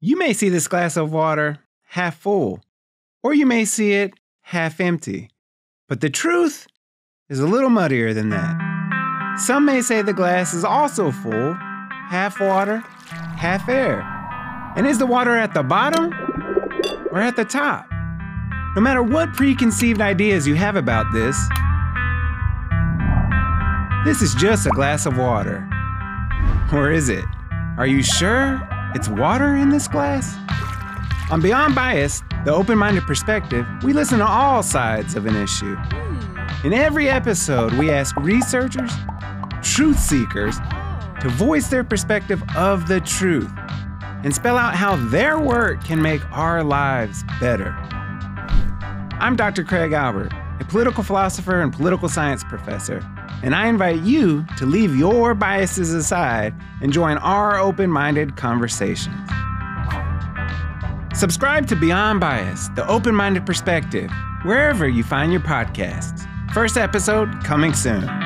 You may see this glass of water half full, or you may see it half empty. But the truth is a little muddier than that. Some may say the glass is also full, half water, half air. And is the water at the bottom or at the top? No matter what preconceived ideas you have about this, this is just a glass of water. Or is it? Are you sure it's water in this glass? On Beyond Bias, the open minded perspective, we listen to all sides of an issue. In every episode, we ask researchers, truth seekers, to voice their perspective of the truth and spell out how their work can make our lives better. I'm Dr. Craig Albert, a political philosopher and political science professor, and I invite you to leave your biases aside and join our open minded conversations. Subscribe to Beyond Bias, the open minded perspective, wherever you find your podcasts. First episode coming soon.